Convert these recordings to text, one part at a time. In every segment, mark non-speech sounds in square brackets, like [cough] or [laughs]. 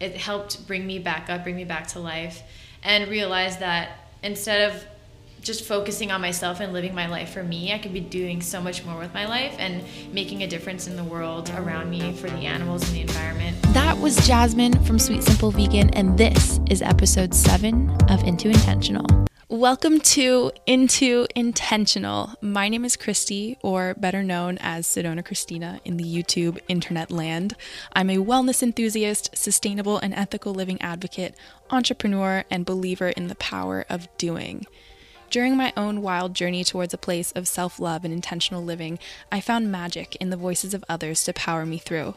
It helped bring me back up, bring me back to life, and realize that instead of just focusing on myself and living my life for me, I could be doing so much more with my life and making a difference in the world around me for the animals and the environment. That was Jasmine from Sweet Simple Vegan, and this is episode seven of Into Intentional. Welcome to Into Intentional. My name is Christy, or better known as Sedona Christina in the YouTube internet land. I'm a wellness enthusiast, sustainable and ethical living advocate, entrepreneur, and believer in the power of doing. During my own wild journey towards a place of self love and intentional living, I found magic in the voices of others to power me through.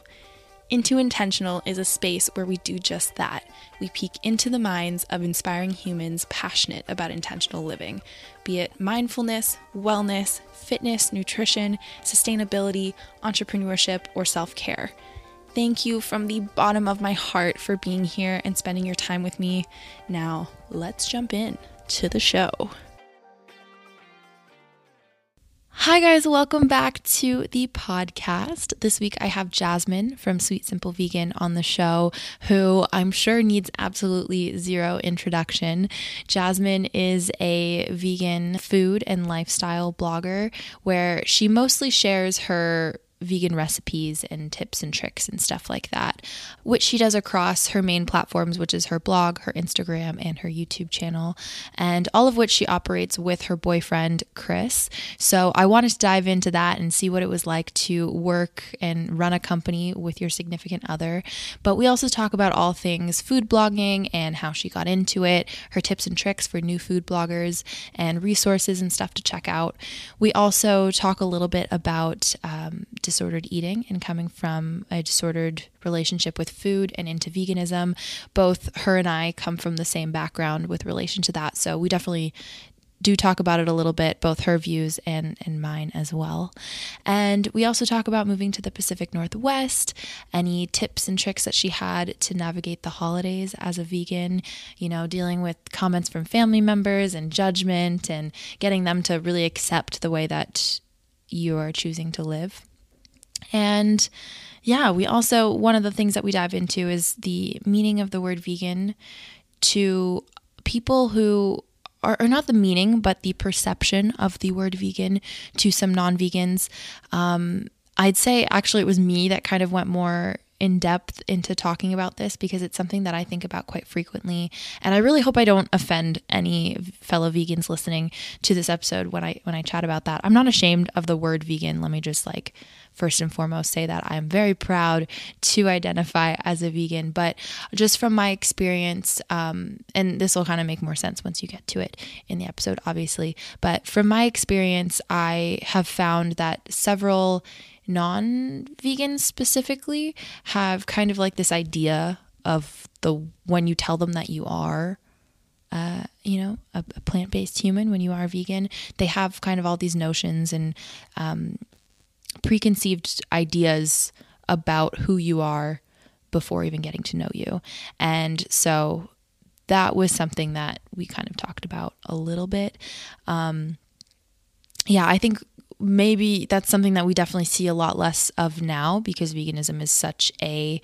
Into Intentional is a space where we do just that. We peek into the minds of inspiring humans passionate about intentional living, be it mindfulness, wellness, fitness, nutrition, sustainability, entrepreneurship, or self care. Thank you from the bottom of my heart for being here and spending your time with me. Now, let's jump in to the show. Hi, guys, welcome back to the podcast. This week I have Jasmine from Sweet Simple Vegan on the show, who I'm sure needs absolutely zero introduction. Jasmine is a vegan food and lifestyle blogger where she mostly shares her vegan recipes and tips and tricks and stuff like that, which she does across her main platforms, which is her blog, her Instagram, and her YouTube channel, and all of which she operates with her boyfriend, Chris. So I wanted to dive into that and see what it was like to work and run a company with your significant other. But we also talk about all things food blogging and how she got into it, her tips and tricks for new food bloggers, and resources and stuff to check out. We also talk a little bit about um, disordered eating and coming from a disordered relationship with food and into veganism. Both her and I come from the same background with relation to that. So we definitely do talk about it a little bit, both her views and, and mine as well. And we also talk about moving to the Pacific Northwest, any tips and tricks that she had to navigate the holidays as a vegan, you know, dealing with comments from family members and judgment and getting them to really accept the way that you are choosing to live. And yeah, we also, one of the things that we dive into is the meaning of the word vegan to people who are, not the meaning, but the perception of the word vegan to some non vegans. Um, I'd say actually it was me that kind of went more in depth into talking about this because it's something that I think about quite frequently and I really hope I don't offend any fellow vegans listening to this episode when I when I chat about that. I'm not ashamed of the word vegan. Let me just like first and foremost say that I'm very proud to identify as a vegan, but just from my experience um, and this will kind of make more sense once you get to it in the episode obviously, but from my experience I have found that several non vegans specifically have kind of like this idea of the when you tell them that you are uh, you know, a, a plant based human, when you are vegan, they have kind of all these notions and um, preconceived ideas about who you are before even getting to know you. And so that was something that we kind of talked about a little bit. Um, yeah, I think maybe that's something that we definitely see a lot less of now because veganism is such a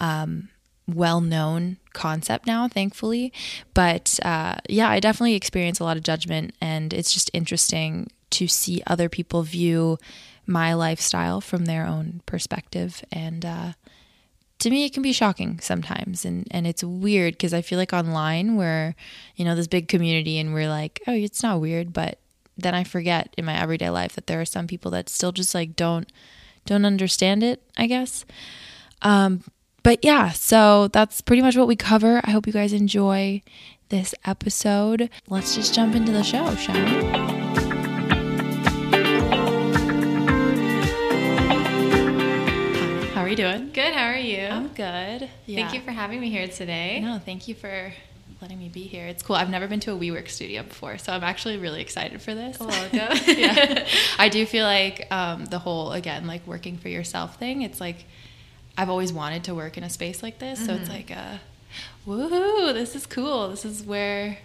um, well known concept now, thankfully. But uh, yeah, I definitely experience a lot of judgment, and it's just interesting to see other people view my lifestyle from their own perspective. And uh, to me, it can be shocking sometimes. And, and it's weird because I feel like online, we're, you know, this big community, and we're like, oh, it's not weird, but then I forget in my everyday life that there are some people that still just like don't don't understand it, I guess. Um, but yeah, so that's pretty much what we cover. I hope you guys enjoy this episode. Let's just jump into the show, shall we? How are you doing? Good, how are you? I'm good. Yeah. Thank you for having me here today. No, thank you for letting me be here. It's cool. I've never been to a WeWork studio before, so I'm actually really excited for this. [laughs] Welcome. yeah. [laughs] I do feel like um, the whole, again, like working for yourself thing, it's like I've always wanted to work in a space like this. Mm-hmm. So it's mm-hmm. like, uh, woohoo, this is cool. This is where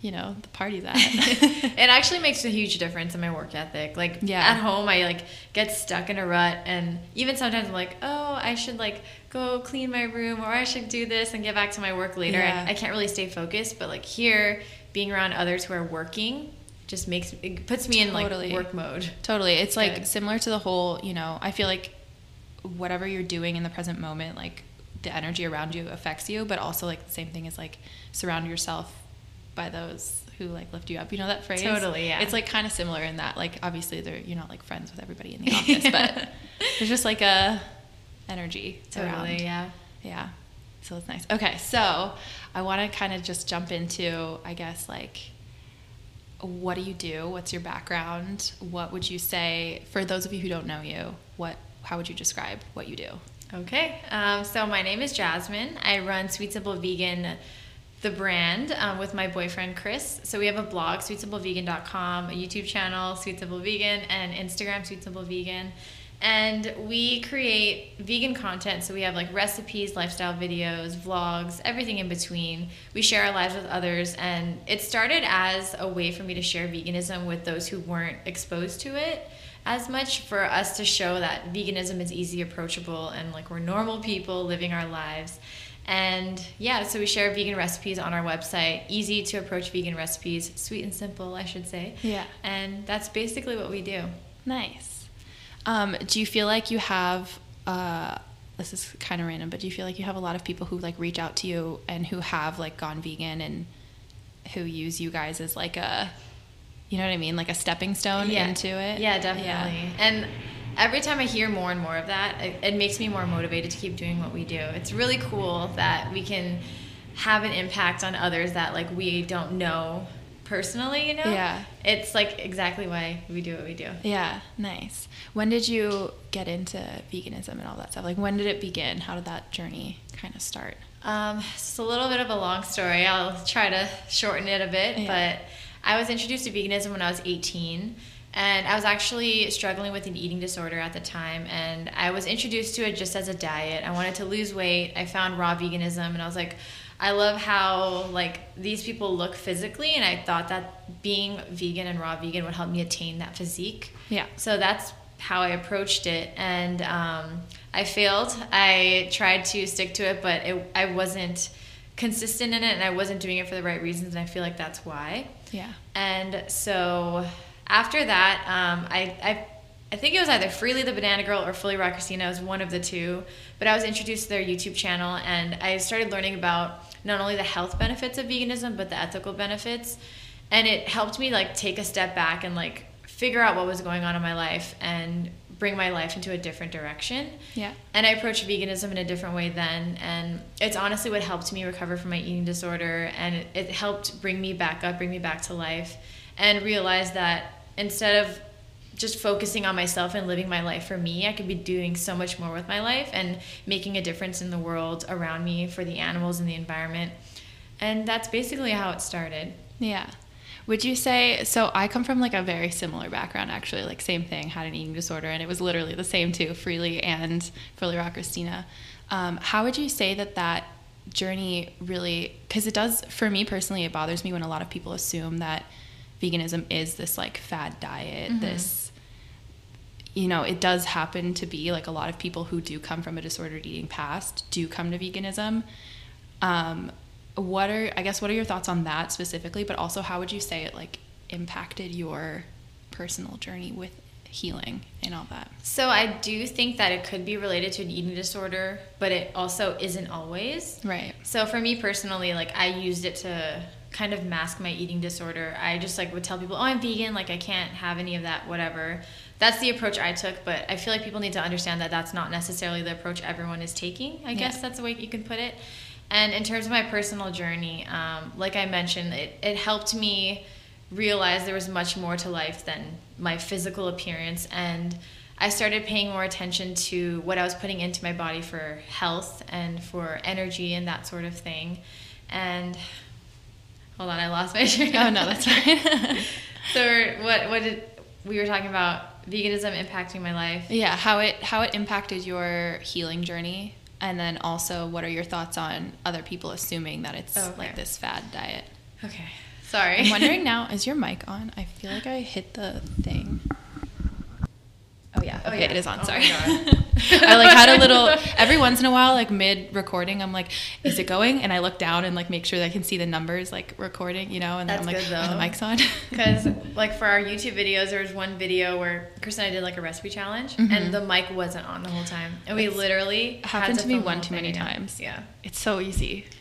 you know the party's [laughs] at. it actually makes a huge difference in my work ethic. Like Yeah. at home, I like get stuck in a rut, and even sometimes I'm like, oh, I should like go clean my room, or I should do this and get back to my work later. Yeah. And I can't really stay focused. But like here, being around others who are working just makes it puts me in Totally. like work mode. Totally. It's like Good. similar to the whole, you know, I feel like whatever you're doing in the present moment, like the energy around you affects you, but also like the same thing is like surround yourself by those who like lift you up. You know that phrase? Totally, yeah. It's like kind of similar in that like obviously they're you're not like friends with everybody in the [laughs] office, but there's just like a energy around. Totally, yeah. Yeah. So it's nice. Okay, so I want to kind of just jump into, I guess, like, what do you do? What's your background? What would you say for those of you who don't know you? What, how would you describe what you do? Okay, um, so my name is Jasmine. I run Sweet Simple Vegan, the brand, um, with my boyfriend Chris. So we have a blog, sweetsimplevegan.com, a YouTube channel, Sweet Simple Vegan, and Instagram, Sweet Simple Vegan. And we create vegan content. So we have like recipes, lifestyle videos, vlogs, everything in between. We share our lives with others. And it started as a way for me to share veganism with those who weren't exposed to it as much for us to show that veganism is easy, approachable, and like we're normal people living our lives. And yeah, so we share vegan recipes on our website, easy to approach vegan recipes, sweet and simple, I should say. Yeah. And that's basically what we do. Nice. Um, do you feel like you have, uh, this is kind of random, but do you feel like you have a lot of people who like reach out to you and who have like gone vegan and who use you guys as like a, you know what I mean? Like a stepping stone into it? Yeah, definitely. And every time I hear more and more of that, it, it makes me more motivated to keep doing what we do. It's really cool that we can have an impact on others that like we don't know personally, you know? Yeah. It's like exactly why we do what we do. Yeah, nice. When did you get into veganism and all that stuff? Like, when did it begin? How did that journey kind of start? Um, it's a little bit of a long story. I'll try to shorten it a bit, Yeah. but I was introduced to veganism when I was 18, and I was actually struggling with an eating disorder at the time, and I was introduced to it just as a diet. I wanted to lose weight. I found raw veganism, and I was like, I love how like these people look physically, and I thought that being vegan and raw vegan would help me attain that physique. Yeah. So that's how I approached it, and um, I failed. I tried to stick to it, but it, I wasn't consistent in it, and I wasn't doing it for the right reasons, and I feel like that's why. Yeah. And so after that, um, I, I I think it was either Freelee the Banana Girl or Fully Raw Kristina. Was one of the two. But I was introduced to their YouTube channel, and I started learning about not only the health benefits of veganism, but the ethical benefits. And it helped me like take a step back and like figure out what was going on in my life and bring my life into a different direction. Yeah. And I approached veganism in a different way then. And it's honestly what helped me recover from my eating disorder. And it, it helped bring me back up, bring me back to life, and realize that instead of just focusing on myself and living my life for me, I could be doing so much more with my life and making a difference in the world around me for the animals and the environment. And that's basically how it started. Yeah. Would you say so? I come from like a very similar background, actually. Like same thing, had an eating disorder, and it was literally the same too, Freelee and fully raw Kristina. Um, how would you say that that journey really? Because it does, for me personally, it bothers me when a lot of people assume that veganism is this like fad diet, this. You know, it does happen to be like a lot of people who do come from a disordered eating past do come to veganism. Um, what are i guess what are your thoughts on that specifically but also how would you say it like impacted your personal journey with healing and all that So I do think that it could be related to an eating disorder, but it also isn't always. right So for me personally, like I used it to kind of mask my eating disorder. I just like would tell people, "Oh, I'm vegan, like I can't have any of that, whatever." That's the approach I took, but I feel like people need to understand that that's not necessarily the approach everyone is taking. I guess that's the way you can put it. And in terms of my personal journey, um, like I mentioned, it, it helped me realize there was much more to life than my physical appearance and I started paying more attention to what I was putting into my body for health and for energy and that sort of thing. And hold on, I lost my [laughs] train. oh no that's fine [laughs] so what what did we were talking about veganism impacting my life? yeah how it how it impacted your healing journey and then also what are your thoughts on other people assuming that it's Oh, okay. like this fad diet Okay. Sorry. I'm wondering [laughs] now, is your mic on? I feel like I hit the thing. Oh yeah, Oh, okay, yeah. it is on. Oh sorry. [laughs] I like had a little every once in a while, like mid recording, I'm like, is it going? And I look down and like make sure that I can see the numbers like recording, you know, and then I'm like, good, are the mic's on. [laughs] Because like for our YouTube videos, there was one video where Chris and I did like a recipe challenge, Mhm. and the mic wasn't on the whole time, and we It's literally happened to me one too many times. Yeah. It's so easy. [laughs]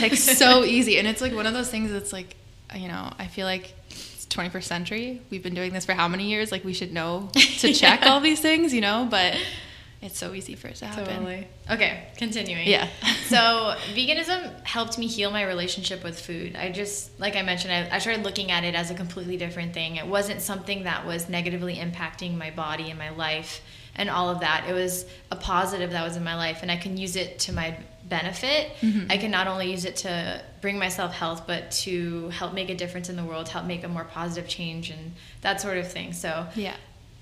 Like so easy. And it's like one of those things that's like, you know, I feel like 21st century. We've been doing this for how many years? Like we should know [laughs] to check Yeah. all these things, you know, but it's so easy for it to happen. Totally. Okay, continuing. Yeah. [laughs] so veganism helped me heal my relationship with food. I just, like I mentioned, I, I started looking at it as a completely different thing. It wasn't something that was negatively impacting my body and my life and all of that. It was a positive that was in my life, and I can use it to my benefit. Mhm. I can not only use it to bring myself health, but to help make a difference in the world, help make a more positive change, and that sort of thing. So Yeah.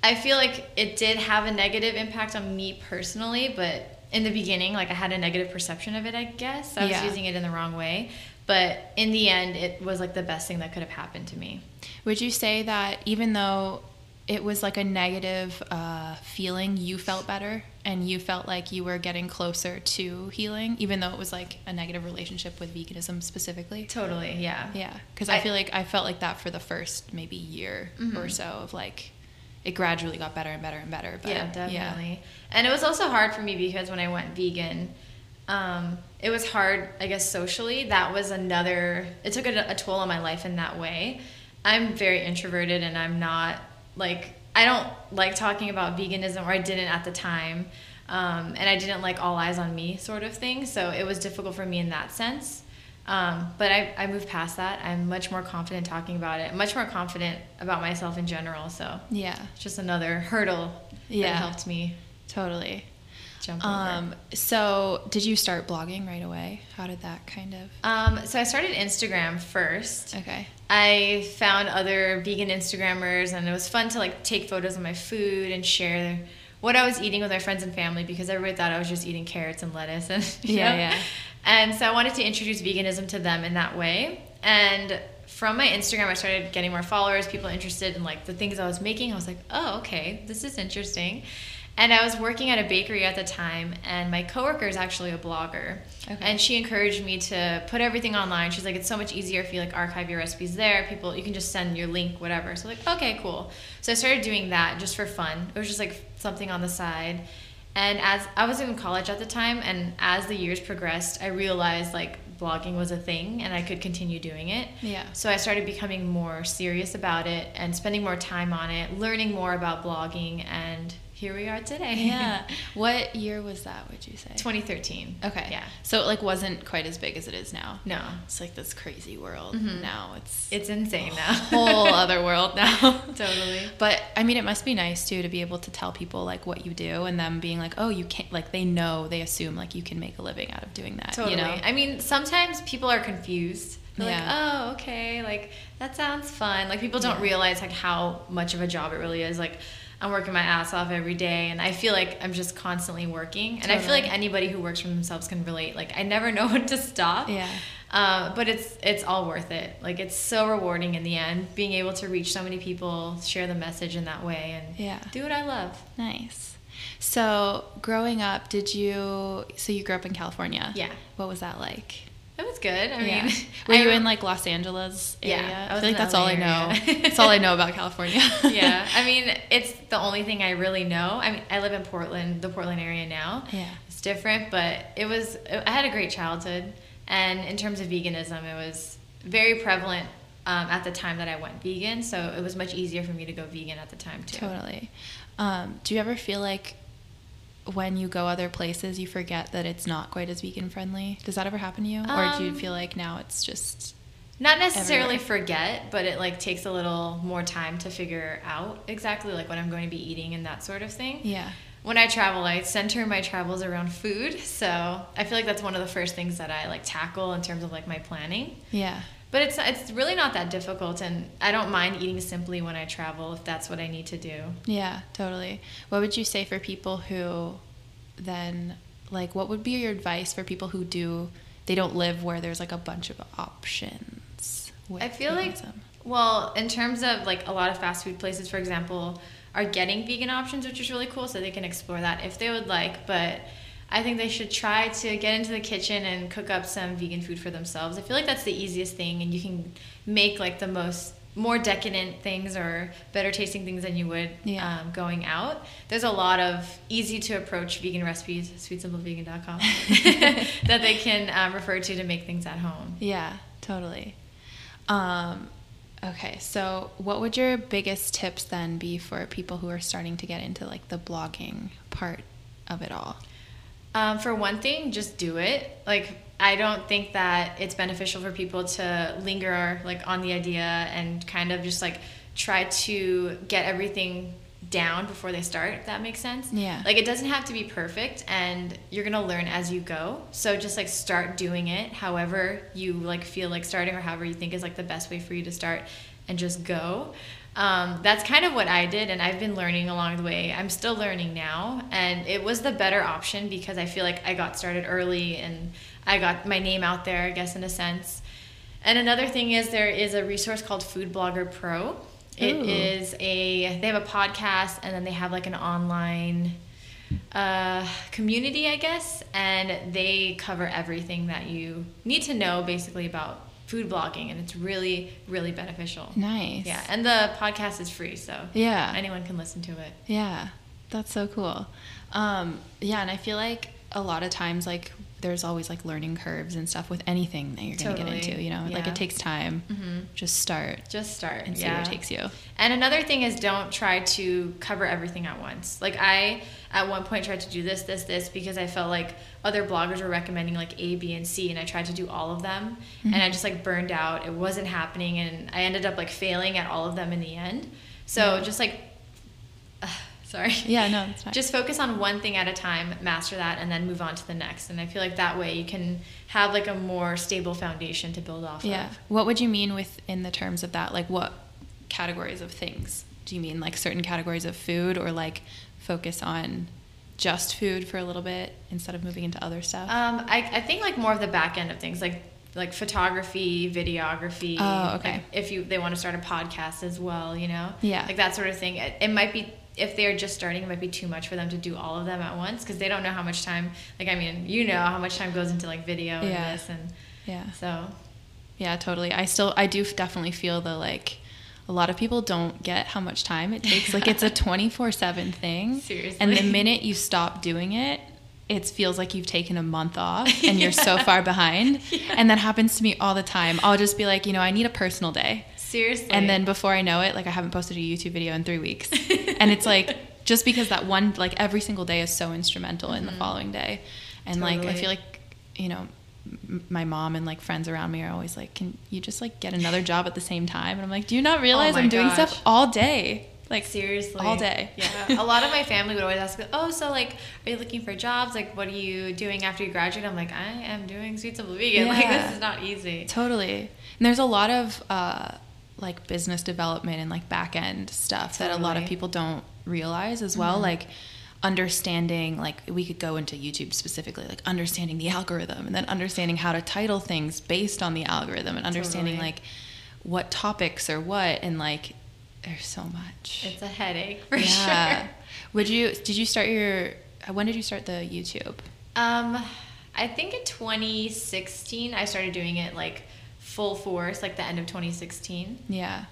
I feel like it did have a negative impact on me personally, but in the beginning, like I had a negative perception of it, I guess. I was Yeah. using it in the wrong way. But in the end, it was like the best thing that could have happened to me. Would you say that even though it was like a negative uh, feeling, you felt better and you felt like you were getting closer to healing, even though it was like a negative relationship with veganism specifically? Totally, yeah. Yeah, because I, I- feel like I felt like that for the first maybe year or Mhm. so of like it gradually got better and better and better. But yeah, definitely. And it was also hard for me because when I went vegan, um, it was hard, I guess, socially. That was another, it took a, a toll on my life in that way. I'm very introverted and I'm not like, I don't like talking about veganism, or I didn't at the time. Um, and I didn't like all eyes on me sort of thing. So it was difficult for me in that sense. Um, but I, I moved past that. I'm much more confident talking about it, much more confident about myself in general. So yeah, it's just another hurdle Yeah. that helped me totally. Jump over. Um, so did you start blogging right away? How did that kind of? Um, so I started Instagram first. Okay. I found other vegan Instagrammers, and it was fun to like take photos of my food and share what I was eating with my friends and family because everybody thought I was just eating carrots and lettuce and [laughs] Yeah, know? yeah. And so I wanted to introduce veganism to them in that way. And from my Instagram, I started getting more followers, people interested in like the things I was making. I was like, oh, okay, this is interesting. And I was working at a bakery at the time, and my coworker is actually a blogger. Okay. And she encouraged me to put everything online. She's like, it's so much easier if you like archive your recipes there. People, you can just send your link, whatever. So like, okay, cool. So I started doing that just for fun. It was just like something on the side. And as I was in college at the time, and as the years progressed, I realized like blogging was a thing, and I could continue doing it. Yeah. So I started becoming more serious about it and spending more time on it, learning more about blogging, and here we are today. Yeah. [laughs] what year was that? Would you say? 2013. Okay. Yeah. So it like wasn't quite as big as it is now. No, It's like this crazy world Mhm. now. It's it's insane now. [laughs] whole other world now. [laughs] Totally. But I mean, it must be nice too to be able to tell people like what you do, and them being like, "Oh, you can't." Like they know, they assume like you can make a living out of doing that. Totally. You know? I mean, sometimes people are confused. They're Yeah. like, oh, okay, like that sounds fun. Like people don't Yeah. realize like how much of a job it really is. Like I'm working my ass off every day, and I feel like I'm just constantly working. And I feel like anybody who works for themselves can relate. Like I never [laughs] know when to stop. Yeah. Uh, but it's it's all worth it. Like it's so rewarding in the end, being able to reach so many people, share the message in that way, and Yeah. do what I love. Nice. So growing up, did you? So you grew up in California. Yeah. What was that like? It was good. I mean, [laughs] Yeah. were you in like Los Angeles Yeah, area? I I was feel like that's LA all I know. that's all I know [laughs] about California. yeah, [laughs] I mean, it's the only thing I really know. I mean, I live in Portland, the Portland area now. Yeah. It's different, but it was, I had a great childhood. And in terms of veganism, it was very prevalent um, at the time that I went vegan. So it was much easier for me to go vegan at the time, too. Totally. Um, do you ever feel like when you go other places, you forget that it's not quite as vegan friendly? Does that ever happen to you, or do you Um, feel like now it's just Not necessarily Everywhere. forget, but it like takes a little more time to figure out exactly like what I'm going to be eating and that sort of thing. yeah, when I travel, I center my travels around food. So I feel like that's one of the first things that I like tackle in terms of like my planning. yeah, But it's it's really not that difficult, and I don't mind eating simply when I travel if that's what I need to do. yeah, totally? What would you say for people who then like what would be your advice for people who do they don't live where there's like a bunch of options? with I feel like, well, in terms of like a lot of fast food places, for example, are getting vegan options, which is really cool, so they can explore that if they would like. But I think they should try to get into the kitchen and cook up some vegan food for themselves. I feel like that's the easiest thing, and you can make like the most more decadent things or better tasting things than you would Yeah. um, going out. There's a lot of easy to approach vegan recipes, sweetsimplevegan.com, [laughs] that they can um, refer to to make things at home. Yeah, totally. Um, okay, so what would your biggest tips then be for people who are starting to get into like the blogging part of it all? Um, for one thing, just do it. Like I don't think that it's beneficial for people to linger like on the idea and kind of just like try to get everything down before they start. If that makes sense. Yeah. Like it doesn't have to be perfect, and you're gonna learn as you go. So just like start doing it, however you like feel like starting, or however you think is like the best way for you to start, and just go. Um, that's kind of what I did, and I've been learning along the way. I'm still learning now, and it was the better option because I feel like I got started early and I got my name out there, I guess, in a sense. And another thing is there is a resource called Food Blogger Pro. It Ooh. is a they have a podcast and then they have like an online uh, community, I guess, and they cover everything that you need to know basically about food blogging, and it's really really beneficial. Nice. Yeah, and the podcast is free, so Yeah. anyone can listen to it. Yeah, that's so cool. Um, yeah, and I feel like a lot of times, like, there's always like learning curves and stuff with anything that you're going to get into, you know? Like, it takes time. Mhm. Just start Just start and see yeah. where it takes you. And another thing is don't try to cover everything at once. Like I at one point tried to do this, this, this because I felt like other bloggers were recommending like A, B, and C, and I tried to do all of them, and I just like burned out. It wasn't happening, and I ended up like failing at all of them in the end. So Yeah. just like, sorry. [laughs] Yeah, no, that's fine. Just focus on one thing at a time, master that, and then move on to the next. And I feel like that way you can have like a more stable foundation to build off Yeah. of. What would you mean with in the terms of that? Like what categories of things? Do you mean like certain categories of food or like focus on just food for a little bit instead of moving into other stuff? Um, I, I think like more of the back end of things, like like photography, videography. Oh, okay. like, if you they want to start a podcast as well, you know. Yeah. Like that sort of thing. It, it might be if they're just starting, it might be too much for them to do all of them at once because they don't know how much time. Like I mean, you know how much time goes into like video Yeah. and this and yeah. so. Yeah, totally. I still I do definitely feel the like a lot of people don't get how much time it takes. Like it's a [laughs] 24/7 thing. Seriously. And the minute you stop doing it, it feels like you've taken a month off [laughs] and you're so far behind. [laughs] And that happens to me all the time. I'll just be like, you know, I need a personal day. Seriously. And then before I know it, like I haven't posted a YouTube video in 3 weeks. [laughs] and it's like just because that one like every single day is so instrumental in the following day. And like I feel like, you know, my mom and like friends around me are always like, "Can you just like get another job at the same time?" And I'm like, "Do you not realize Oh I'm doing gosh. stuff all day?" Like Seriously. all day. Yeah. a lot of my family would always ask, oh, so like, are you looking for jobs? Like, what are you doing after you graduate? I'm like, I am doing Sweet Simple Vegan. Like, this is not easy. Totally. And there's a lot of uh, like business development and like back end stuff that a lot of people don't realize as well. Mhm. Like understanding, like we could go into YouTube specifically, like understanding the algorithm and then understanding how to title things based on the algorithm and understanding Totally. like what topics or what and like there's so much. It's a headache for yeah. sure. Would you? Did you start your? When did you start the YouTube? Um, I think in 2016 I started doing it like full force, like the end of 2016. Yeah.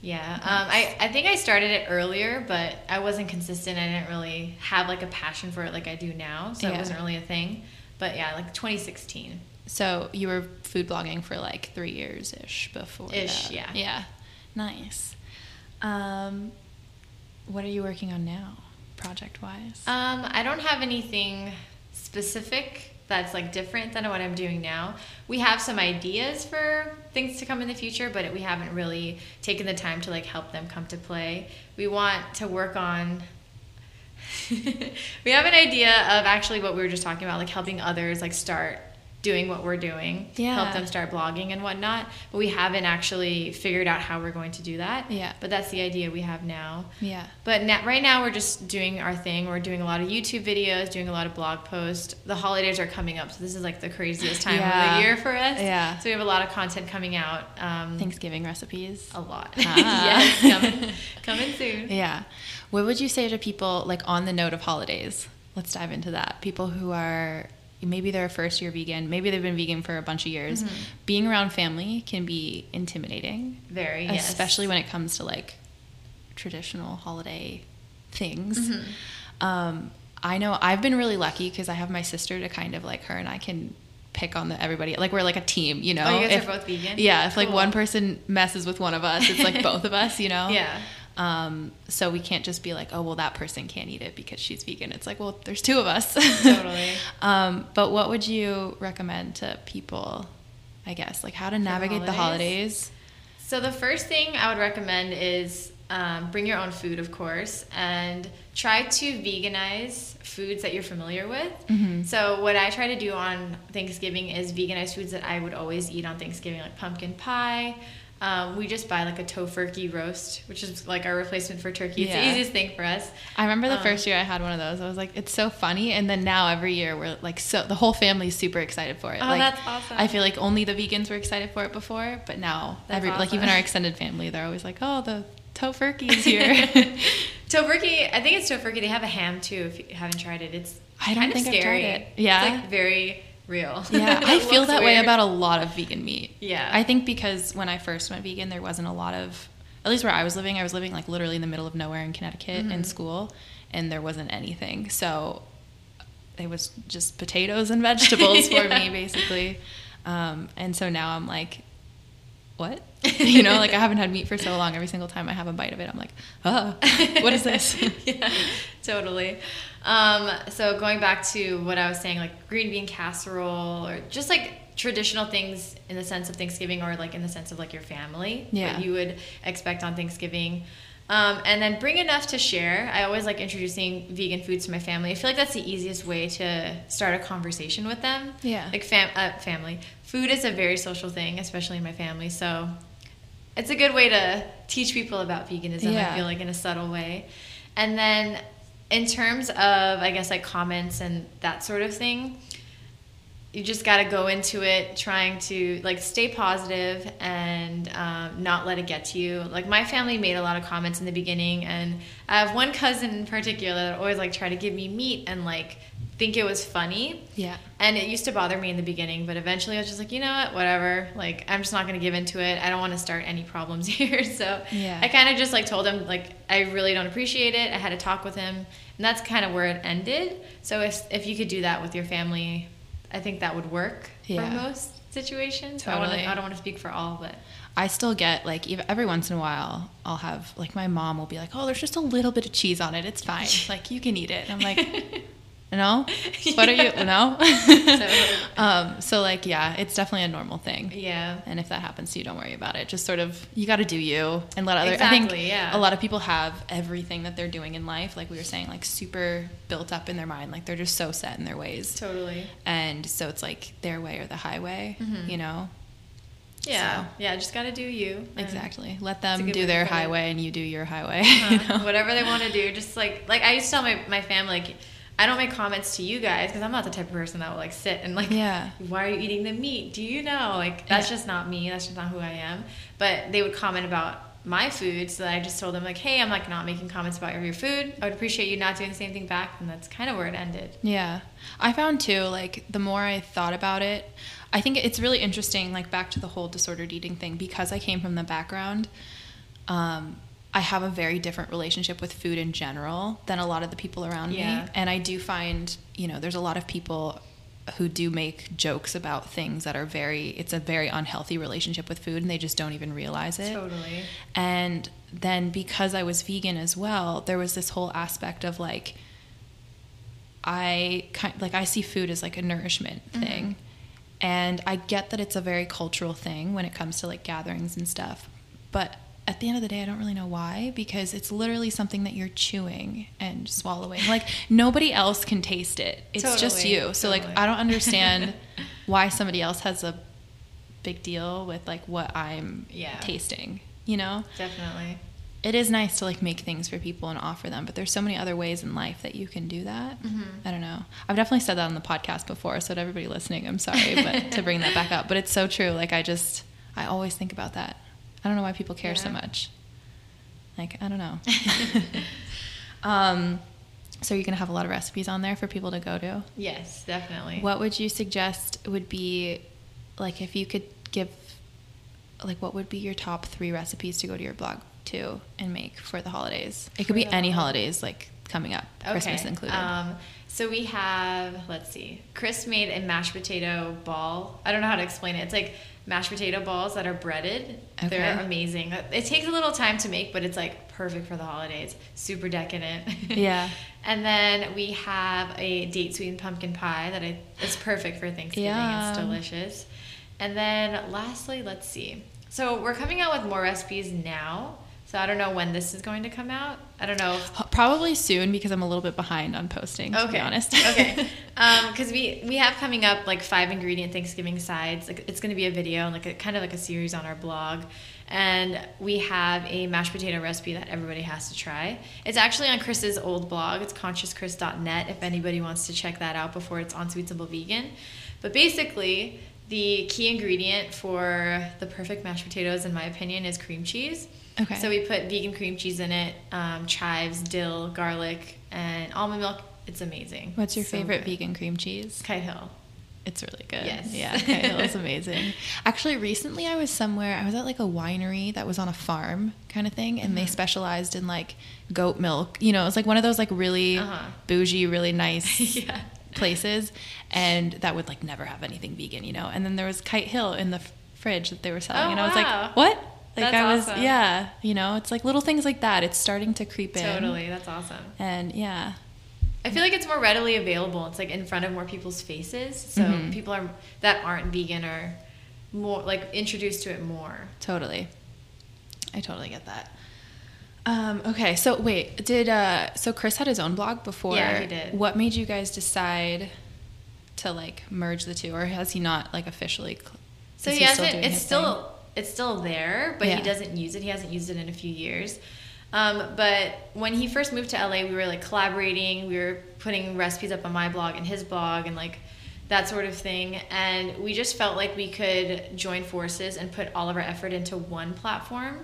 Yeah. Um, I, I think I started it earlier, but I wasn't consistent. I didn't really have like a passion for it like I do now, so Yeah. it wasn't really a thing. But yeah, like 2016. So you were food blogging for like three years ish before. Ish, that. yeah. Yeah. Nice. Um, what are you working on now, project wise? Um, I don't have anything specific that's like different than what I'm doing now. We have some ideas for things to come in the future, but we haven't really taken the time to like help them come to play. We want to work on [laughs] we have an idea of actually what we were just talking about, like helping others like start doing what we're doing, Yeah. help them start blogging and whatnot. But we haven't actually figured out how we're going to do that. Yeah. But that's the idea we have now. Yeah. But na right now we're just doing our thing. We're doing a lot of YouTube videos, doing a lot of blog posts. The holidays are coming up, so this is like the craziest time Yeah. of the year for us. Yeah. So we have a lot of content coming out. Um, Thanksgiving recipes. a lot. Ah. [laughs] yes, coming, coming soon. [laughs] Yeah. What would you say to people like on the note of holidays? Let's dive into that. People who are maybe they're a first year vegan, maybe they've been vegan for a bunch of years. Mm-hmm. Being around family can be intimidating, Very, yes. especially when it comes to like traditional holiday things. Mm-hmm. Um, I know I've been really lucky because I have my sister to kind of like her and I can pick on the everybody like we're like a team you know Oh, you guys If- are both vegan? yeah if like one person messes with one of us it's like both of us you know [laughs] Yeah. Um, so we can't just be like, oh, well, that person can't eat it because she's vegan. It's like, well, there's two of us. Totally. [laughs] um, but what would you recommend to people, I guess, like how to navigate the holidays? So the first thing I would recommend is um, bring your own food, of course, and try to veganize foods that you're familiar with. Mm-hmm. So what I try to do on Thanksgiving is veganize foods that I would always eat on Thanksgiving, like pumpkin pie. Um, we just buy like a tofurky roast, which is like our replacement for turkey. It's Yeah. the easiest thing for us. I remember the Um, first year I had one of those. I was like, it's so funny. And then now every year we're like, so the whole family's super excited for it. Oh, like, that's awesome. I feel like only the vegans were excited for it before, but now That's every, like even our extended family, they're always like, oh, the tofurky's here. [laughs] [laughs] Tofurky, I think it's tofurky. They have a ham too. If you haven't tried it, it's I don't kind think of I've tried scary. it. Yeah? it's like very real. Yeah, [laughs] I feel that way about a lot of vegan meat. Yeah. I think because when I first went vegan, there wasn't a lot of, at least where I was living, I was living like literally in the middle of nowhere in Connecticut in Mhm. school, and there wasn't anything. So it was just potatoes and vegetables [laughs] for me, basically. Um, and so now I'm like, what? [laughs] you know, like I haven't had meat for so long. Every single time I have a bite of it, I'm like, oh, what is this? [laughs] yeah, totally. Um, so going back to what I was saying, like green bean casserole, or just like traditional things in the sense of Thanksgiving, or like in the sense of like your family, Yeah. what you would expect on Thanksgiving. Um, and then bring enough to share. I always like introducing vegan foods to my family. I feel like that's the easiest way to start a conversation with them. Yeah. Like fam- uh, family. Food is a very social thing, especially in my family. So it's a good way to teach people about veganism, Yeah. I feel like, in a subtle way. And then in terms of, I guess, like comments and that sort of thing, you just got to go into it trying to like stay positive and um, not let it get to you like my family made a lot of comments in the beginning and i have one cousin in particular that always like try to give me meat and like think it was funny yeah. and it used to bother me in the beginning, but eventually I was just like, you know what, whatever. Like, I'm just not going to give into it. I don't want to start any problems [laughs] here. So Yeah. I kind of just like told him, like, I really don't appreciate it. I had a talk with him, and that's kind of where it ended. So if, if you could do that with your family, I think that would work Yeah. for most situations. I, wanna, Totally. I don't want to speak for all, but I still get like every once in a while I'll have like my mom will be like, "Oh, there's just a little bit of cheese on it. It's fine. [laughs] Like you can eat it." And I'm like, [laughs] "No, [laughs] what are you? No." [laughs] um, so like yeah, it's definitely a normal thing. yeah. And if that happens to you, don't worry about it. Just sort of you got to do you and let other. I Exactly, think yeah. a lot of people have everything that they're doing in life, like we were saying, like super built up in their mind. Like they're just so set in their ways, Totally. and so it's like their way or the highway. Mhm. You know. Yeah. So- Yeah. Just got to do you. Exactly. Let them do their highway and you do your highway. [laughs] Uh-huh. know? whatever they want to do just like like i used to tell my, my family like i don't make comments to you guys because i'm not the type of person that will like sit and like Yeah. why are you eating the meat do you know like that's Yeah. just not me that's just not who i am but they would comment about my food so i just told them like hey i'm like not making comments about your food i would appreciate you not doing the same thing back and that's kind of where it ended Yeah. I found too, like, the more I thought about it, I think it's really interesting, like, back to the whole disordered eating thing, because I came from the background. Um, I have a very different relationship with food in general than a lot of the people around Yeah. me. And I do find, you know, there's a lot of people who do make jokes about things that are very, it's a very unhealthy relationship with food and they just don't even realize it. totally And then because I was vegan as well, there was this whole aspect of like I kind like I see food as like a nourishment mm-hmm. thing. And I get that it's a very cultural thing when it comes to like gatherings and stuff. But at the end of the day, I don't really know why because it's literally something that you're chewing and swallowing. Like nobody else can taste it. It's just you. So like. I don't understand [laughs] why somebody else has a big deal with like what I'm Yeah. tasting. You know, Definitely. it is nice to like make things for people and offer them, but there's so many other ways in life that you can do that. Mm-hmm. I don't know. I've definitely said that on the podcast before, so to everybody listening, I'm sorry, but [laughs] to bring that back up, but it's so true. Like I just, I always think about that. I don't know why people care so much. Like I don't know. [laughs] [laughs] um, so you're gonna have a lot of recipes on there for people to go to. Yes, definitely. What would you suggest would be like if you could give like what would be your top three recipes to go to your blog to and make for the holidays? It could For be any holidays. holidays like coming up, Christmas included. Um, so we have, let's see, Chris made a mashed potato ball. I don't know how to explain it. It's like mashed potato balls that are breaded. They're amazing. It takes a little time to make, but it's like perfect for the holidays. Super decadent. [laughs] Yeah. and then we have a date sweetened pumpkin pie that I, it's perfect for Thanksgiving. Yeah. It's delicious. And then lastly, let's see. So we're coming out with more recipes now. So I don't know when this is going to come out. I don't know Probably soon because I'm a little bit behind on posting. To be honest. okay. [laughs] Um, because we we have coming up like five ingredient Thanksgiving sides. Like it's going to be a video and like a, kind of like a series on our blog, and we have a mashed potato recipe that everybody has to try. It's actually on Chris's old blog. It's consciouschris.net. If anybody wants to check that out before it's on Sweet Simple Vegan, but basically. The key ingredient for the perfect mashed potatoes, in my opinion, is cream cheese. Okay. So we put vegan cream cheese in it, um, chives, dill, garlic, and almond milk. It's amazing. What's your So favorite good. vegan cream cheese? Kite Hill. It's really good. Yes. Yeah, Kite Hill is [laughs] amazing. Actually, recently I was somewhere, I was at like a winery that was on a farm kind of thing, and Mm-hmm. they specialized in like goat milk. You know, it was like one of those like really Uh-huh. bougie, really nice [laughs] yeah. places, and that would like never have anything vegan, you know? And then there was Kite Hill in the fridge that they were selling, Oh, and I was wow. like, what? Like That's I was, awesome. yeah, you know, it's like little things like that. It's starting to creep in. Totally. That's awesome. And yeah, I feel like it's more readily available. It's like in front of more people's faces. So Mhm. people are that aren't vegan are more like introduced to it more. Totally. I totally get that. Um, okay, so wait, did uh so Chris had his own blog before? Yeah, he did. What made you guys decide to like merge the two, or has he not like officially? So he still hasn't. doing It's still it's still there, but Yeah. he doesn't use it. He hasn't used it in a few years. Um, but when he first moved to LA, we were like collaborating. We were putting recipes up on my blog and his blog, and like that sort of thing. And we just felt like we could join forces and put all of our effort into one platform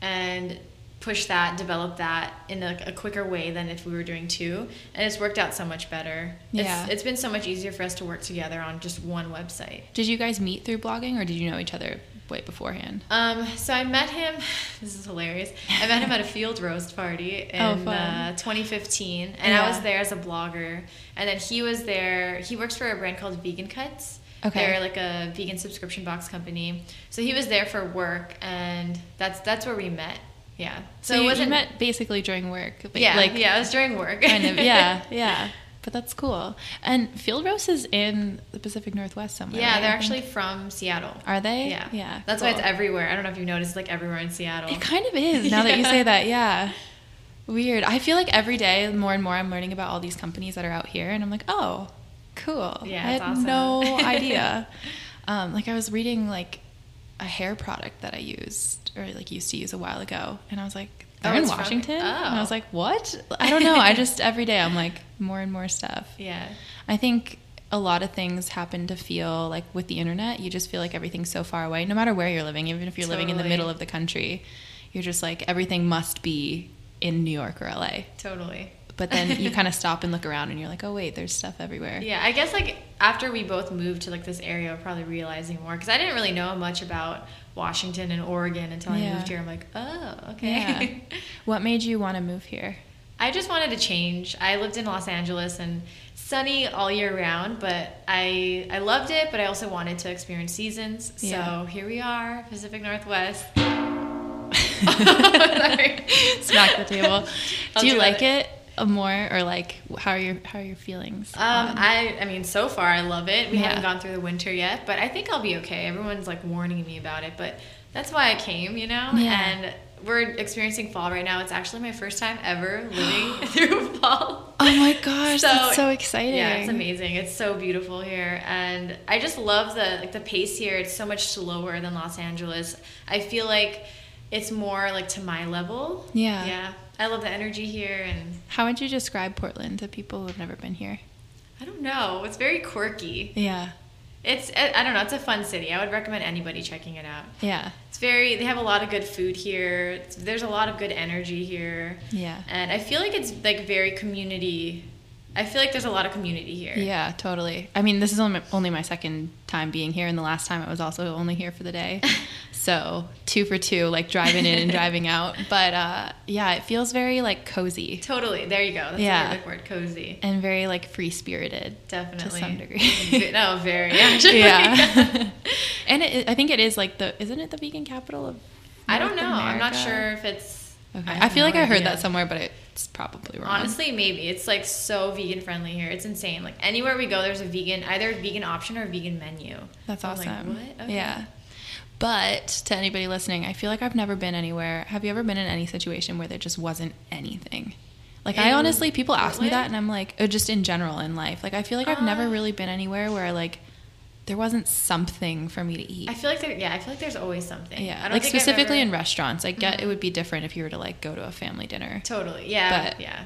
and push that, develop that in a, a quicker way than if we were doing two. And it's worked out so much better. Yeah. It's, it's been so much easier for us to work together on just one website. Did you guys meet through blogging, or did you know each other way beforehand? Um, so I met him. [laughs] This is hilarious. I met him at a field roast party [laughs] in Oh, uh, 2015, and Yeah. I was there as a blogger. And then he was there. He works for a brand called Vegan Cuts. Okay. They're like a vegan subscription box company. So he was there for work, and that's that's where we met. Yeah. So, So, you, it wasn't. met basically during work. yeah. like yeah. It was during work. kind of. Yeah, [laughs] yeah. But that's cool. And Field Roast is in the Pacific Northwest somewhere. yeah, right, they're actually from Seattle. Are they? Yeah. Yeah. That's why it's everywhere. I don't know if you've noticed, like everywhere in Seattle. It kind of is now that you say [laughs] that. Yeah. Weird. I feel like every day, more and more, I'm learning about all these companies that are out here, and I'm like, oh, cool. Yeah, I had awesome. no [laughs] idea. Um, like I was reading like a hair product that I used or like used to use a while ago, and I was like, Oh, they're Oh, in from- Washington, and I oh. was like, what? I don't know. I just every day I'm like more and more stuff. [laughs] yeah. I think a lot of things happen to feel like with the internet, you just feel like everything's so far away. No matter where you're living, even if you're living in the middle of the country, you're just like everything must be in New York or LA. Totally. But then you [laughs] kind of stop and look around and you're like, oh wait, there's stuff everywhere. Yeah, I guess like after we both moved to like this area, we're probably realizing more because I didn't really know much about Washington and Oregon until I moved here. I'm like, oh, okay. Yeah. [laughs] What made you want to move here? I just wanted to change. I lived in Los Angeles and sunny all year round, but I I loved it, but I also wanted to experience seasons. So Yeah. here we are, Pacific Northwest. [laughs] Sorry. Smack the table. Do you do like that. it more or like how are your how are your feelings? Um, I, I mean, so far I love it. We Yeah. haven't gone through the winter yet, but I think I'll be okay. Everyone's like warning me about it, but that's why I came, you know. Yeah. And we're experiencing fall right now. It's actually my first time ever [gasps] living [laughs] through fall. Oh my gosh, that's so exciting. Yeah, it's amazing. It's so beautiful here, and I just love the like the pace here. It's so much slower than Los Angeles. I feel like it's more like to my level. Yeah. Yeah. I love the energy here, and How would you describe Portland to people who have never been here? I don't know. It's very quirky. Yeah. It's I I don't know. It's a fun city. I would recommend anybody checking it out. Yeah. It's very. They have a lot of good food here. It's, there's a lot of good energy here. Yeah. And I feel like it's like very community. I feel like there's a lot of community here. Yeah, totally. I mean, this is only only my second time being here, and the last time I was also only here for the day. [laughs] so two for two, like driving in and [laughs] driving out. But uh, yeah, it feels very like cozy Totally. There you go. That's Yeah. perfect word. Cozy. and very like free spirited. Definitely. To some degree. [laughs] no, very [laughs] actually. yeah. and it, I think it is like the isn't it the vegan capital of? I don't know. North I'm not sure if it's. Okay. I I, feel like I heard idea. that somewhere, but it's probably wrong. Honestly, maybe it's like so vegan friendly here. It's insane. Like anywhere we go, there's a vegan, either a vegan option or a vegan menu. That's awesome. like, what? Okay. Yeah. But to anybody listening, I feel like I've never been anywhere. Have you ever been in any situation where there just wasn't anything? Like I honestly, people ask me that, and I'm like, or just in general in life. Like I feel like I've never Uh, really been anywhere where like there wasn't something for me to eat. I feel like there. Yeah, I feel like there's always something. yeah, I don't like think specifically ever- in restaurants. I get Mhm. it would be different if you were to like go to a family dinner. Totally. Yeah. But- yeah.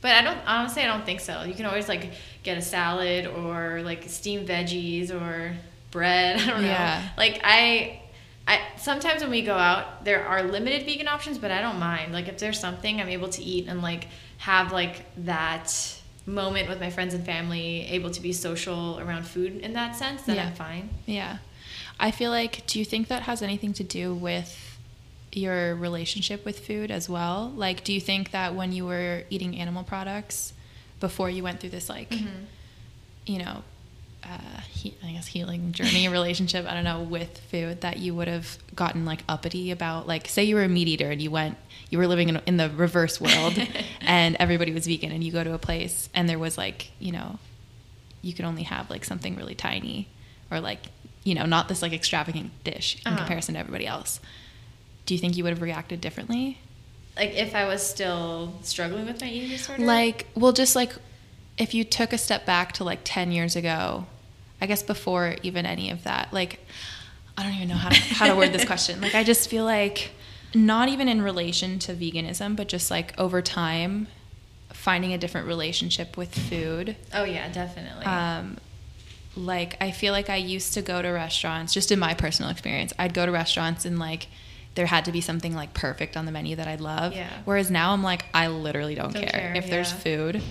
But I don't honestly I don't think so. You can always like get a salad or like steamed veggies or bread. [laughs] I don't know. Yeah. Like I I sometimes when we go out there are limited vegan options, but I don't mind. Like if there's something I'm able to eat and like have like that moment with my friends and family, able to be social around food in that sense, then Yeah. I'm fine. Yeah. I feel like, do you think that has anything to do with your relationship with food as well? Like, do you think that when you were eating animal products before you went through this, like, Mm-hmm. you know, uh, he, I guess healing journey [laughs] relationship, I don't know, with food, that you would have gotten like uppity about, like, say you were a meat eater and you went, you were living in, in the reverse world [laughs] and everybody was vegan and you go to a place and there was like, you know, you could only have like something really tiny or like you know not this like extravagant dish in Uh-huh. comparison to everybody else do you think you would have reacted differently Like if I was still struggling with my eating disorder. like well just like if you took a step back to like 10 years ago i guess before even any of that like i don't even know how to, how to word this [laughs] question like i just feel like not even in relation to veganism but just like over time finding a different relationship with food Oh yeah, definitely. um, like I feel like I used to go to restaurants just in my personal experience. I'd go to restaurants and like there had to be something like perfect on the menu that I'd love. Yeah. Whereas now I'm like I literally don't, Don't care. care, if there's food.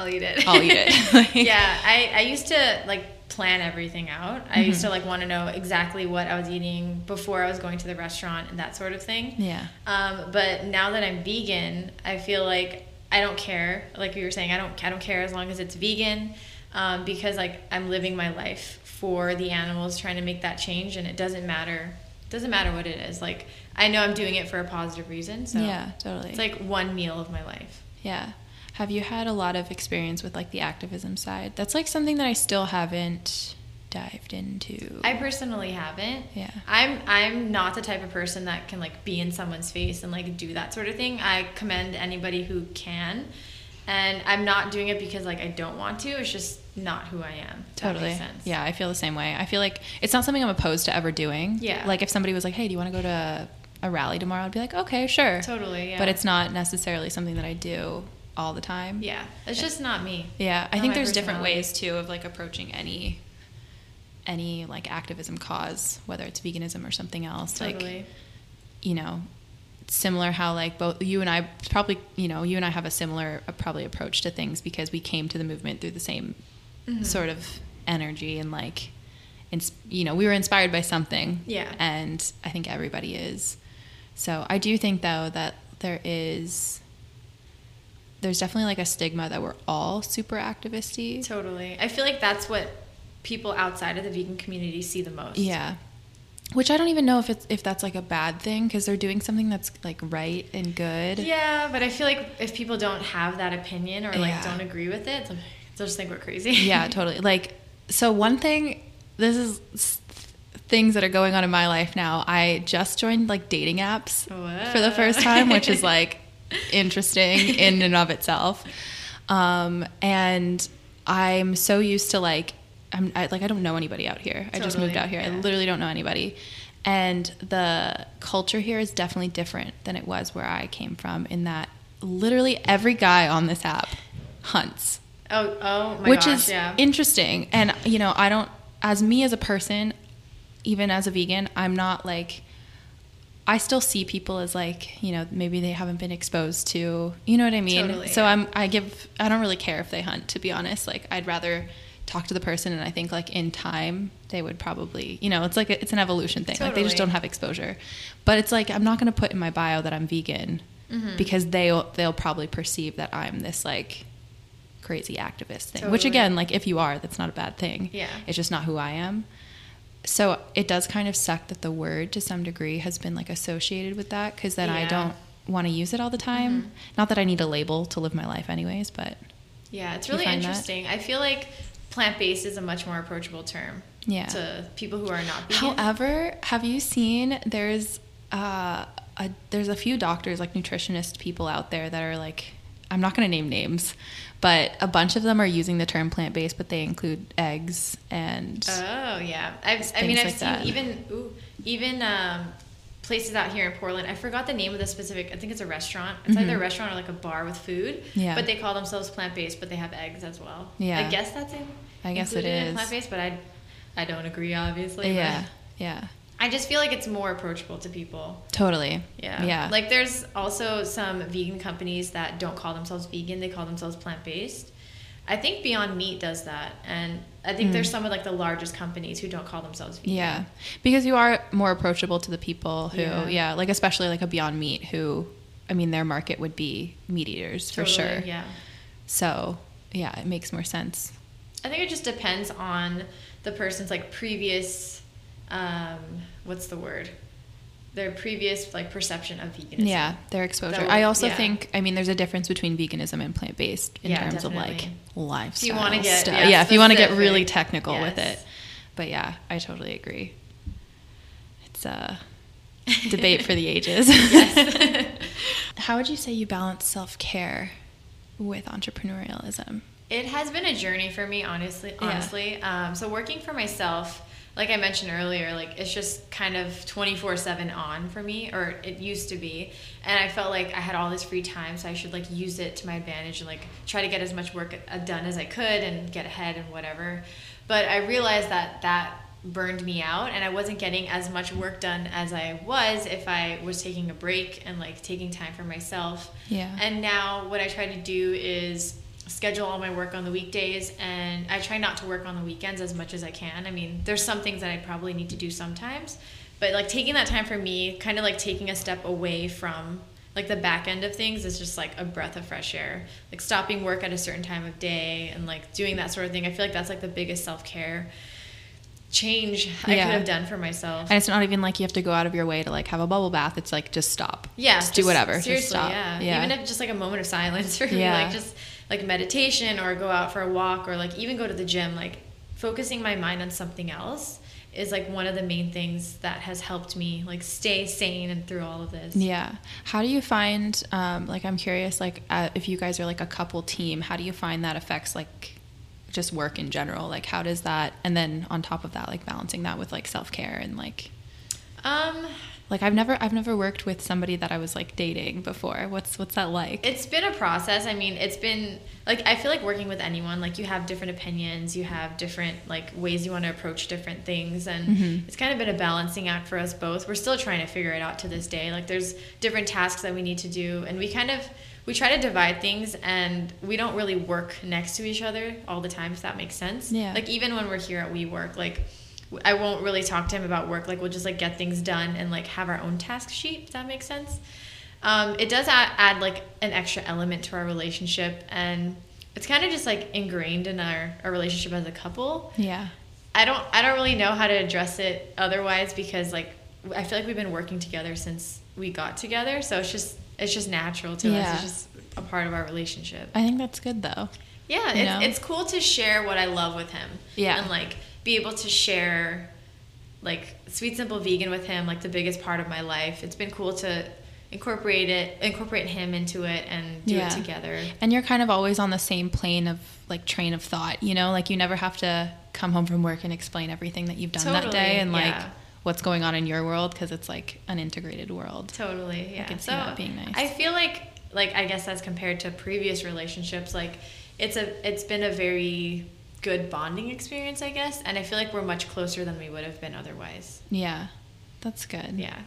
I'll eat it. I'll eat it. Like- [laughs] [laughs] yeah, I, I used to like plan everything out. I used Mhm. to like want to know exactly what I was eating before I was going to the restaurant and that sort of thing. Yeah. Um, but now that I'm vegan, I feel like I don't care. Like you were saying, I don't I don't care as long as it's vegan, um, because like I'm living my life for the animals, trying to make that change, and it doesn't matter. It doesn't matter what it is. Like I know I'm doing it for a positive reason. So yeah, totally. it's like one meal of my life. yeah. Have you had a lot of experience with like the activism side? That's like something that I still haven't dived into. I personally haven't. Yeah. I'm I'm not the type of person that can like be in someone's face and like do that sort of thing. I commend anybody who can. And I'm not doing it because like I don't want to. It's just not who I am. Totally. Yeah, I feel the same way. I feel like it's not something I'm opposed to ever doing. Yeah. Like if somebody was like, "Hey, do you want to go to a, a rally tomorrow?" I'd be like, "Okay, sure." Totally. Yeah. But it's not necessarily something that I do all the time. yeah. It's just not me. Yeah, I Not think there's different ways too of like approaching any any like activism cause, whether it's veganism or something else. Like you know, similar how like both you and I probably you know you and I have a similar uh, probably approach to things because we came to the movement through the same Mhm. sort of energy and like ins- you know we were inspired by something Yeah. and I think everybody is so I do think though that there is there's definitely like a stigma that we're all super activisty Totally. I feel like that's what people outside of the vegan community see the most. yeah which I don't even know if it's if that's like a bad thing because they're doing something that's like right and good Yeah, but I feel like if people don't have that opinion or like Yeah. don't agree with it, they'll they'll just think we're crazy. yeah, [laughs] totally. Like, so one thing, this is things that are going on in my life now. I just joined like dating apps for the first time, which is [laughs] like interesting in and of itself. Um, and I'm so used to like, I'm I, like I don't know anybody out here. I just moved out here. I literally don't know anybody. And the culture here is definitely different than it was where I came from. In that literally every guy on this app hunts Oh, oh my which gosh, is yeah. interesting. And you know, I don't as me as a person, even as a vegan, I'm not like I still see people as like, you know, maybe they haven't been exposed to, you know what I mean? Totally, so yeah. I'm I give I don't really care if they hunt to be honest. Like I'd rather talk to the person and I think like in time they would probably, you know, it's like a, it's an evolution thing. Like they just don't have exposure. But it's like I'm not going to put in my bio that I'm vegan Mm-hmm. because they'll they'll probably perceive that I'm this like crazy activist thing. Which again, like if you are, that's not a bad thing. Yeah. It's just not who I am. So it does kind of suck that the word to some degree has been like associated with that because then I don't want to use it all the time. Mhm. Not that I need a label to live my life anyways, but Yeah, it's really find that? interesting. I feel like plant based is a much more approachable term yeah. to people who are not vegan. However, have you seen there's uh, a there's a few doctors like nutritionist people out there that are like I'm not going to name names, but a bunch of them are using the term plant based, but they include eggs and Oh yeah, I've, I mean I've like seen that. even ooh, even um, places out here in Portland. I forgot the name of the specific. I think it's a restaurant. It's either a Mhm. restaurant or like a bar with food. Yeah. But they call themselves plant based, but they have eggs as well. Yeah. I guess that's in. I guess it is. plant based, but I I don't agree obviously. but yeah, yeah, I just feel like it's more approachable to people. totally. Yeah. Yeah. Like there's also some vegan companies that don't call themselves vegan, they call themselves plant based. I think Beyond Meat does that. And I think Mm. there's some of like the largest companies who don't call themselves vegan. Yeah, because you are more approachable to the people who, yeah, Yeah. like especially like a Beyond Meat, who, I mean, their market would be meat eaters for Totally, sure. Yeah. So, yeah, it makes more sense. I think it just depends on the person's like previous um what's the word? Their previous like perception of veganism. Yeah, their exposure. Would- I also yeah. think, I mean, there's a difference between veganism and plant based in Yeah, terms of like definitely. lifestyle. you wanna get, stuff. yeah, yeah, if you want to get really technical with it. But yeah, I totally agree. It's a [laughs] debate for the ages. [laughs] How would you say you balance self care with entrepreneurialism? It has been a journey for me, honestly. Yeah. Honestly, um, so working for myself, like I mentioned earlier, like it's just kind of twenty four seven on for me, or it used to be. And I felt like I had all this free time, so I should like use it to my advantage and like try to get as much work uh, done as I could and get ahead and whatever. But I realized that that burned me out and I wasn't getting as much work done as I was if I was taking a break and like taking time for myself. Yeah. And now what I try to do is schedule all my work on the weekdays and I try not to work on the weekends as much as I can. I mean, there's some things that I probably need to do sometimes, but like taking that time for me, kind of like taking a step away from like the back end of things is just like a breath of fresh air. Like stopping work at a certain time of day and like doing that sort of thing. I feel like that's like the biggest self-care change I Yeah. could have done for myself. And it's not even like you have to go out of your way to like have a bubble bath. It's like just stop. Yeah, Just do whatever. Just Seriously, stop. yeah. Yeah. Even if just like a moment of silence [laughs] for me, Yeah. like just like meditation or go out for a walk or like even go to the gym, like focusing my mind on something else is like one of the main things that has helped me like stay sane and through all of this. Yeah. How do you find, um, like, I'm curious, like, uh, if you guys are like a couple team, how do you find that affects like just work in general? Like, how does that, and then on top of that, like balancing that with like self care and like, Um, like I've never, I've never worked with somebody that I was like dating before. What's, what's that like? It's been a process. I mean, it's been like I feel like working with anyone, like you have different opinions, you have different like ways you want to approach different things and Mhm. it's kind of been a balancing act for us both. We're still trying to figure it out to this day. Like there's different tasks that we need to do and we kind of we try to divide things and we don't really work next to each other all the time if that makes sense. Yeah. Like even when we're here at WeWork, like I won't really talk to him about work. Like we'll just like get things done and like have our own task sheet. If that makes sense. Um, it does add, add like an extra element to our relationship, and it's kind of just like ingrained in our, our relationship as a couple. yeah. I don't I don't really know how to address it otherwise because like I feel like we've been working together since we got together, so it's just it's just natural to Yeah. us. It's just a part of our relationship. I think that's good though. Yeah, it's, it's cool to share what I love with him. Yeah. And like be able to share like sweet simple vegan with him like the biggest part of my life. It's been cool to incorporate it incorporate him into it and do Yeah. it together. And you're kind of always on the same plane of like train of thought, you know? Like you never have to come home from work and explain everything that you've done that day and like yeah. what's going on in your world because it's like an integrated world. Totally. Yeah. can see so that being nice. I feel like like I guess as compared to previous relationships, like it's a it's been a very good bonding experience, I guess. And I feel like we're much closer than we would have been otherwise. Yeah. That's good. Yeah.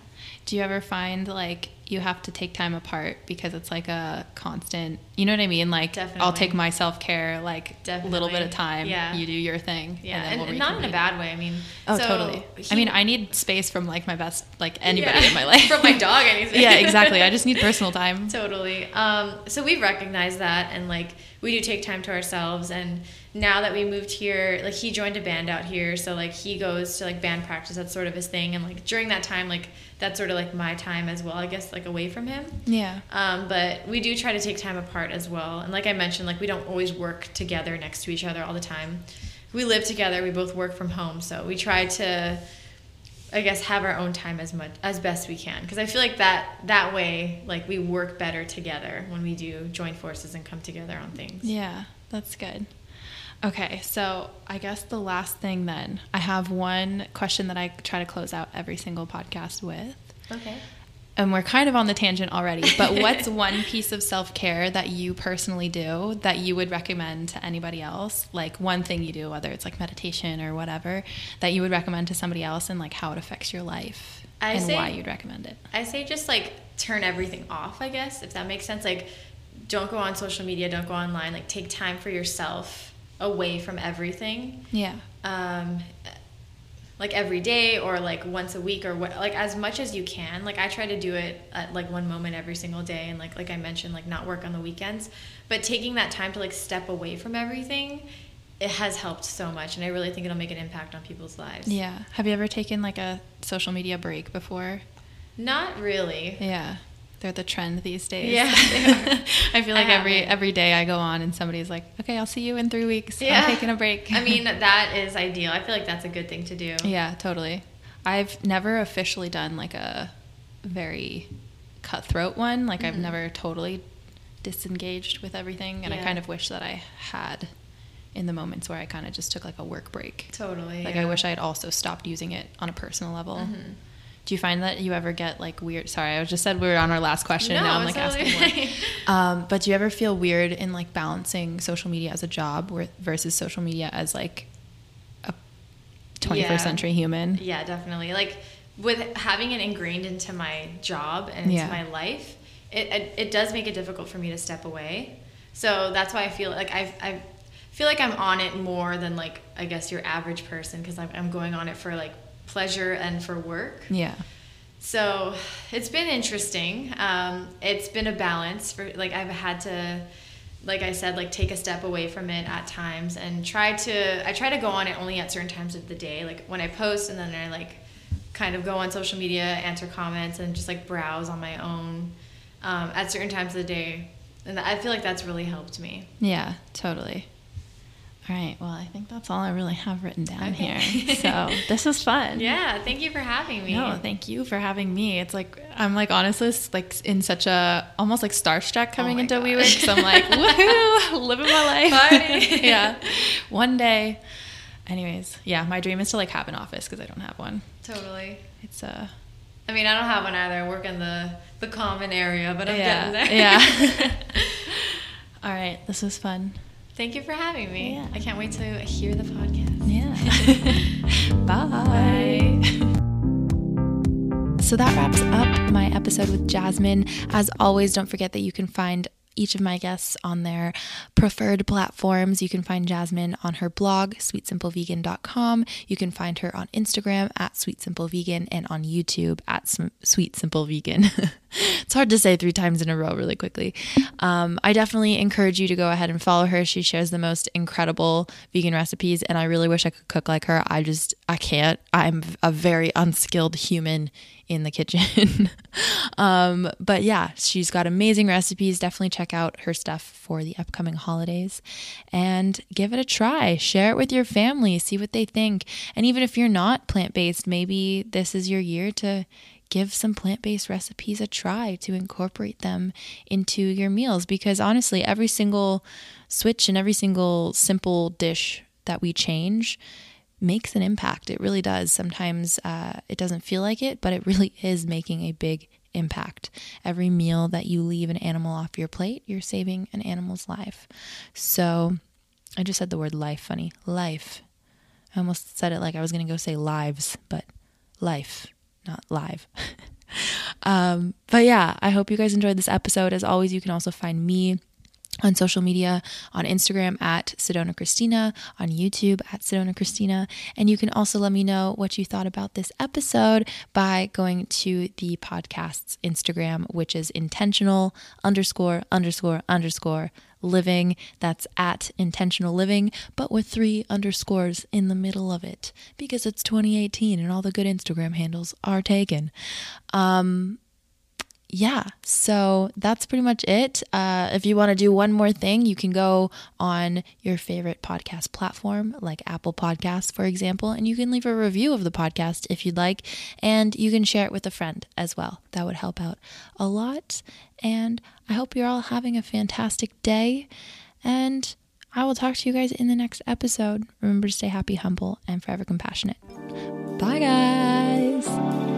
Do you ever find like you have to take time apart because it's like a constant, you know what I mean? Like I'll take my self care like a little bit of time. Yeah. You do your thing. Yeah. and then And, we'll and not in a bad way. I mean Oh, so totally. I mean, I need space from like my best, like anybody Yeah. in my life. [laughs] From my dog, anything. yeah, exactly. I just need personal time. [laughs] Totally. Um, so we've recognized that, and like we do take time to ourselves. And now that we moved here, like he joined a band out here, so like he goes to like band practice. That's sort of his thing. And like during that time, like that's sort of like my time as well. I guess like away from him. Yeah. Um, but we do try to take time apart as well. And like I mentioned, like we don't always work together next to each other all the time. We live together. We both work from home, so we try to, I guess, have our own time as much as best we can. Because I feel like that that way, like we work better together when we do join forces and come together on things. Yeah, that's good. Okay, so I guess the last thing then, I have one question that I try to close out every single podcast with. Okay. And we're kind of on the tangent already, but [laughs] what's one piece of self care that you personally do that you would recommend to anybody else? Like one thing you do, whether it's like meditation or whatever, that you would recommend to somebody else and like how it affects your life I and say- why you'd recommend it. I say just like turn everything off, I guess, if that makes sense. Like, don't go on social media, don't go online. Like, take time for yourself away from everything. Yeah. um, like every day or like once a week or what like as much as you can like i try to do it at like one moment every single day and like like i mentioned like not work on the weekends but taking that time to like step away from everything it has helped so much and i really think it'll make an impact on people's lives Yeah. Have you ever taken like a social media break before? not really Yeah. They're the trend these days. Yeah. [laughs] I feel I like every haven't. every day I go on and somebody's like, "Okay, I'll see you in 3 weeks. Yeah. I'm taking a break." i mean that is ideal i feel like that's a good thing to do yeah, totally. I've never officially done like a very cutthroat one. Like I've Mhm. never totally disengaged with everything and I kind of wish that I had in the moments where I kind of just took like a work break. totally Like yeah. I wish I had also stopped using it on a personal level. Mhm. Do you find that you ever get like weird? Sorry, I just said we were on our last question. No, now I'm like totally asking more. Um, but do you ever feel weird in like balancing social media as a job versus social media as like a 21st Yeah. century human? Yeah, definitely. Like with having it ingrained into my job and into Yeah. my life, it, it it does make it difficult for me to step away. So that's why I feel like I I feel like I'm on it more than like I guess your average person because I'm I'm going on it for like pleasure and for work. Yeah. So it's been interesting. Um, it's been a balance for like I've had to, like I said, like take a step away from it at times and try to. I try to go on it only at certain times of the day, like when I post, and then I like kind of go on social media, answer comments, and just like browse on my own um, at certain times of the day. And I feel like that's really helped me. Yeah, totally. All right. Well, I think that's all I really have written down Okay. here. [laughs] So this is fun. Yeah, thank you for having me. No, thank you for having me. It's like I'm like honestly like in such a almost like starstruck coming Oh into gosh. WeWork. So [laughs] I'm like, woohoo, [laughs] living my life. Party. yeah, one day. Anyways, yeah, my dream is to like have an office because I don't have one. Totally. It's uh, I mean, I don't have one either. I work in the the common area, but I'm yeah, getting there. yeah. All right, this was fun. Thank you for having me. Yeah. I can't wait to hear the podcast. Yeah. [laughs] Bye. So that wraps up my episode with Jasmine. As always, don't forget that you can find each of my guests on their preferred platforms. You can find Jasmine on her blog, sweetsimplevegan.com. You can find her on Instagram at sweetsimplevegan and on YouTube at Sm- Sweet Simple Vegan. [laughs] [laughs] it's hard to say three times in a row really quickly. Um, I definitely encourage you to go ahead and follow her. She shares the most incredible vegan recipes, and I really wish I could cook like her. I just, I can't. I'm a very unskilled human in the kitchen. [laughs] um, but yeah, she's got amazing recipes. Definitely check out her stuff for the upcoming holidays and give it a try. Share it with your family, see what they think. And even if you're not plant based, maybe this is your year to give some plant based recipes a try to incorporate them into your meals because honestly, every single switch and every single simple dish that we change makes an impact. It really does. Sometimes uh, it doesn't feel like it, but it really [laughs] is making a big impact. Every meal that you leave an animal off your plate, you're saving an animal's life. So I just said the word life funny. Life. I almost said it like I was going to go say lives, but life, not live. [laughs] um, but yeah, I hope you guys enjoyed this episode. As always, you can also find me on social media on Instagram at Sedona Christina, on YouTube at Sedona Christina. And you can also let me know what you thought about this episode by going to the podcast's Instagram, which is intentional underscore underscore underscore living. That's at intentional living, but with three underscores in the middle of it because it's 2018 and all the good Instagram handles are taken. Um, yeah, so that's pretty much it. Uh, if you want to do one more thing, you can go on your favorite podcast platform, like Apple Podcasts, for example, and you can leave a review of the podcast if you'd like, and you can share it with a friend as well. That would help out a lot. And I hope you're all having a fantastic day. And I will talk to you guys in the next episode. Remember to stay happy, humble, and forever compassionate. Bye, guys.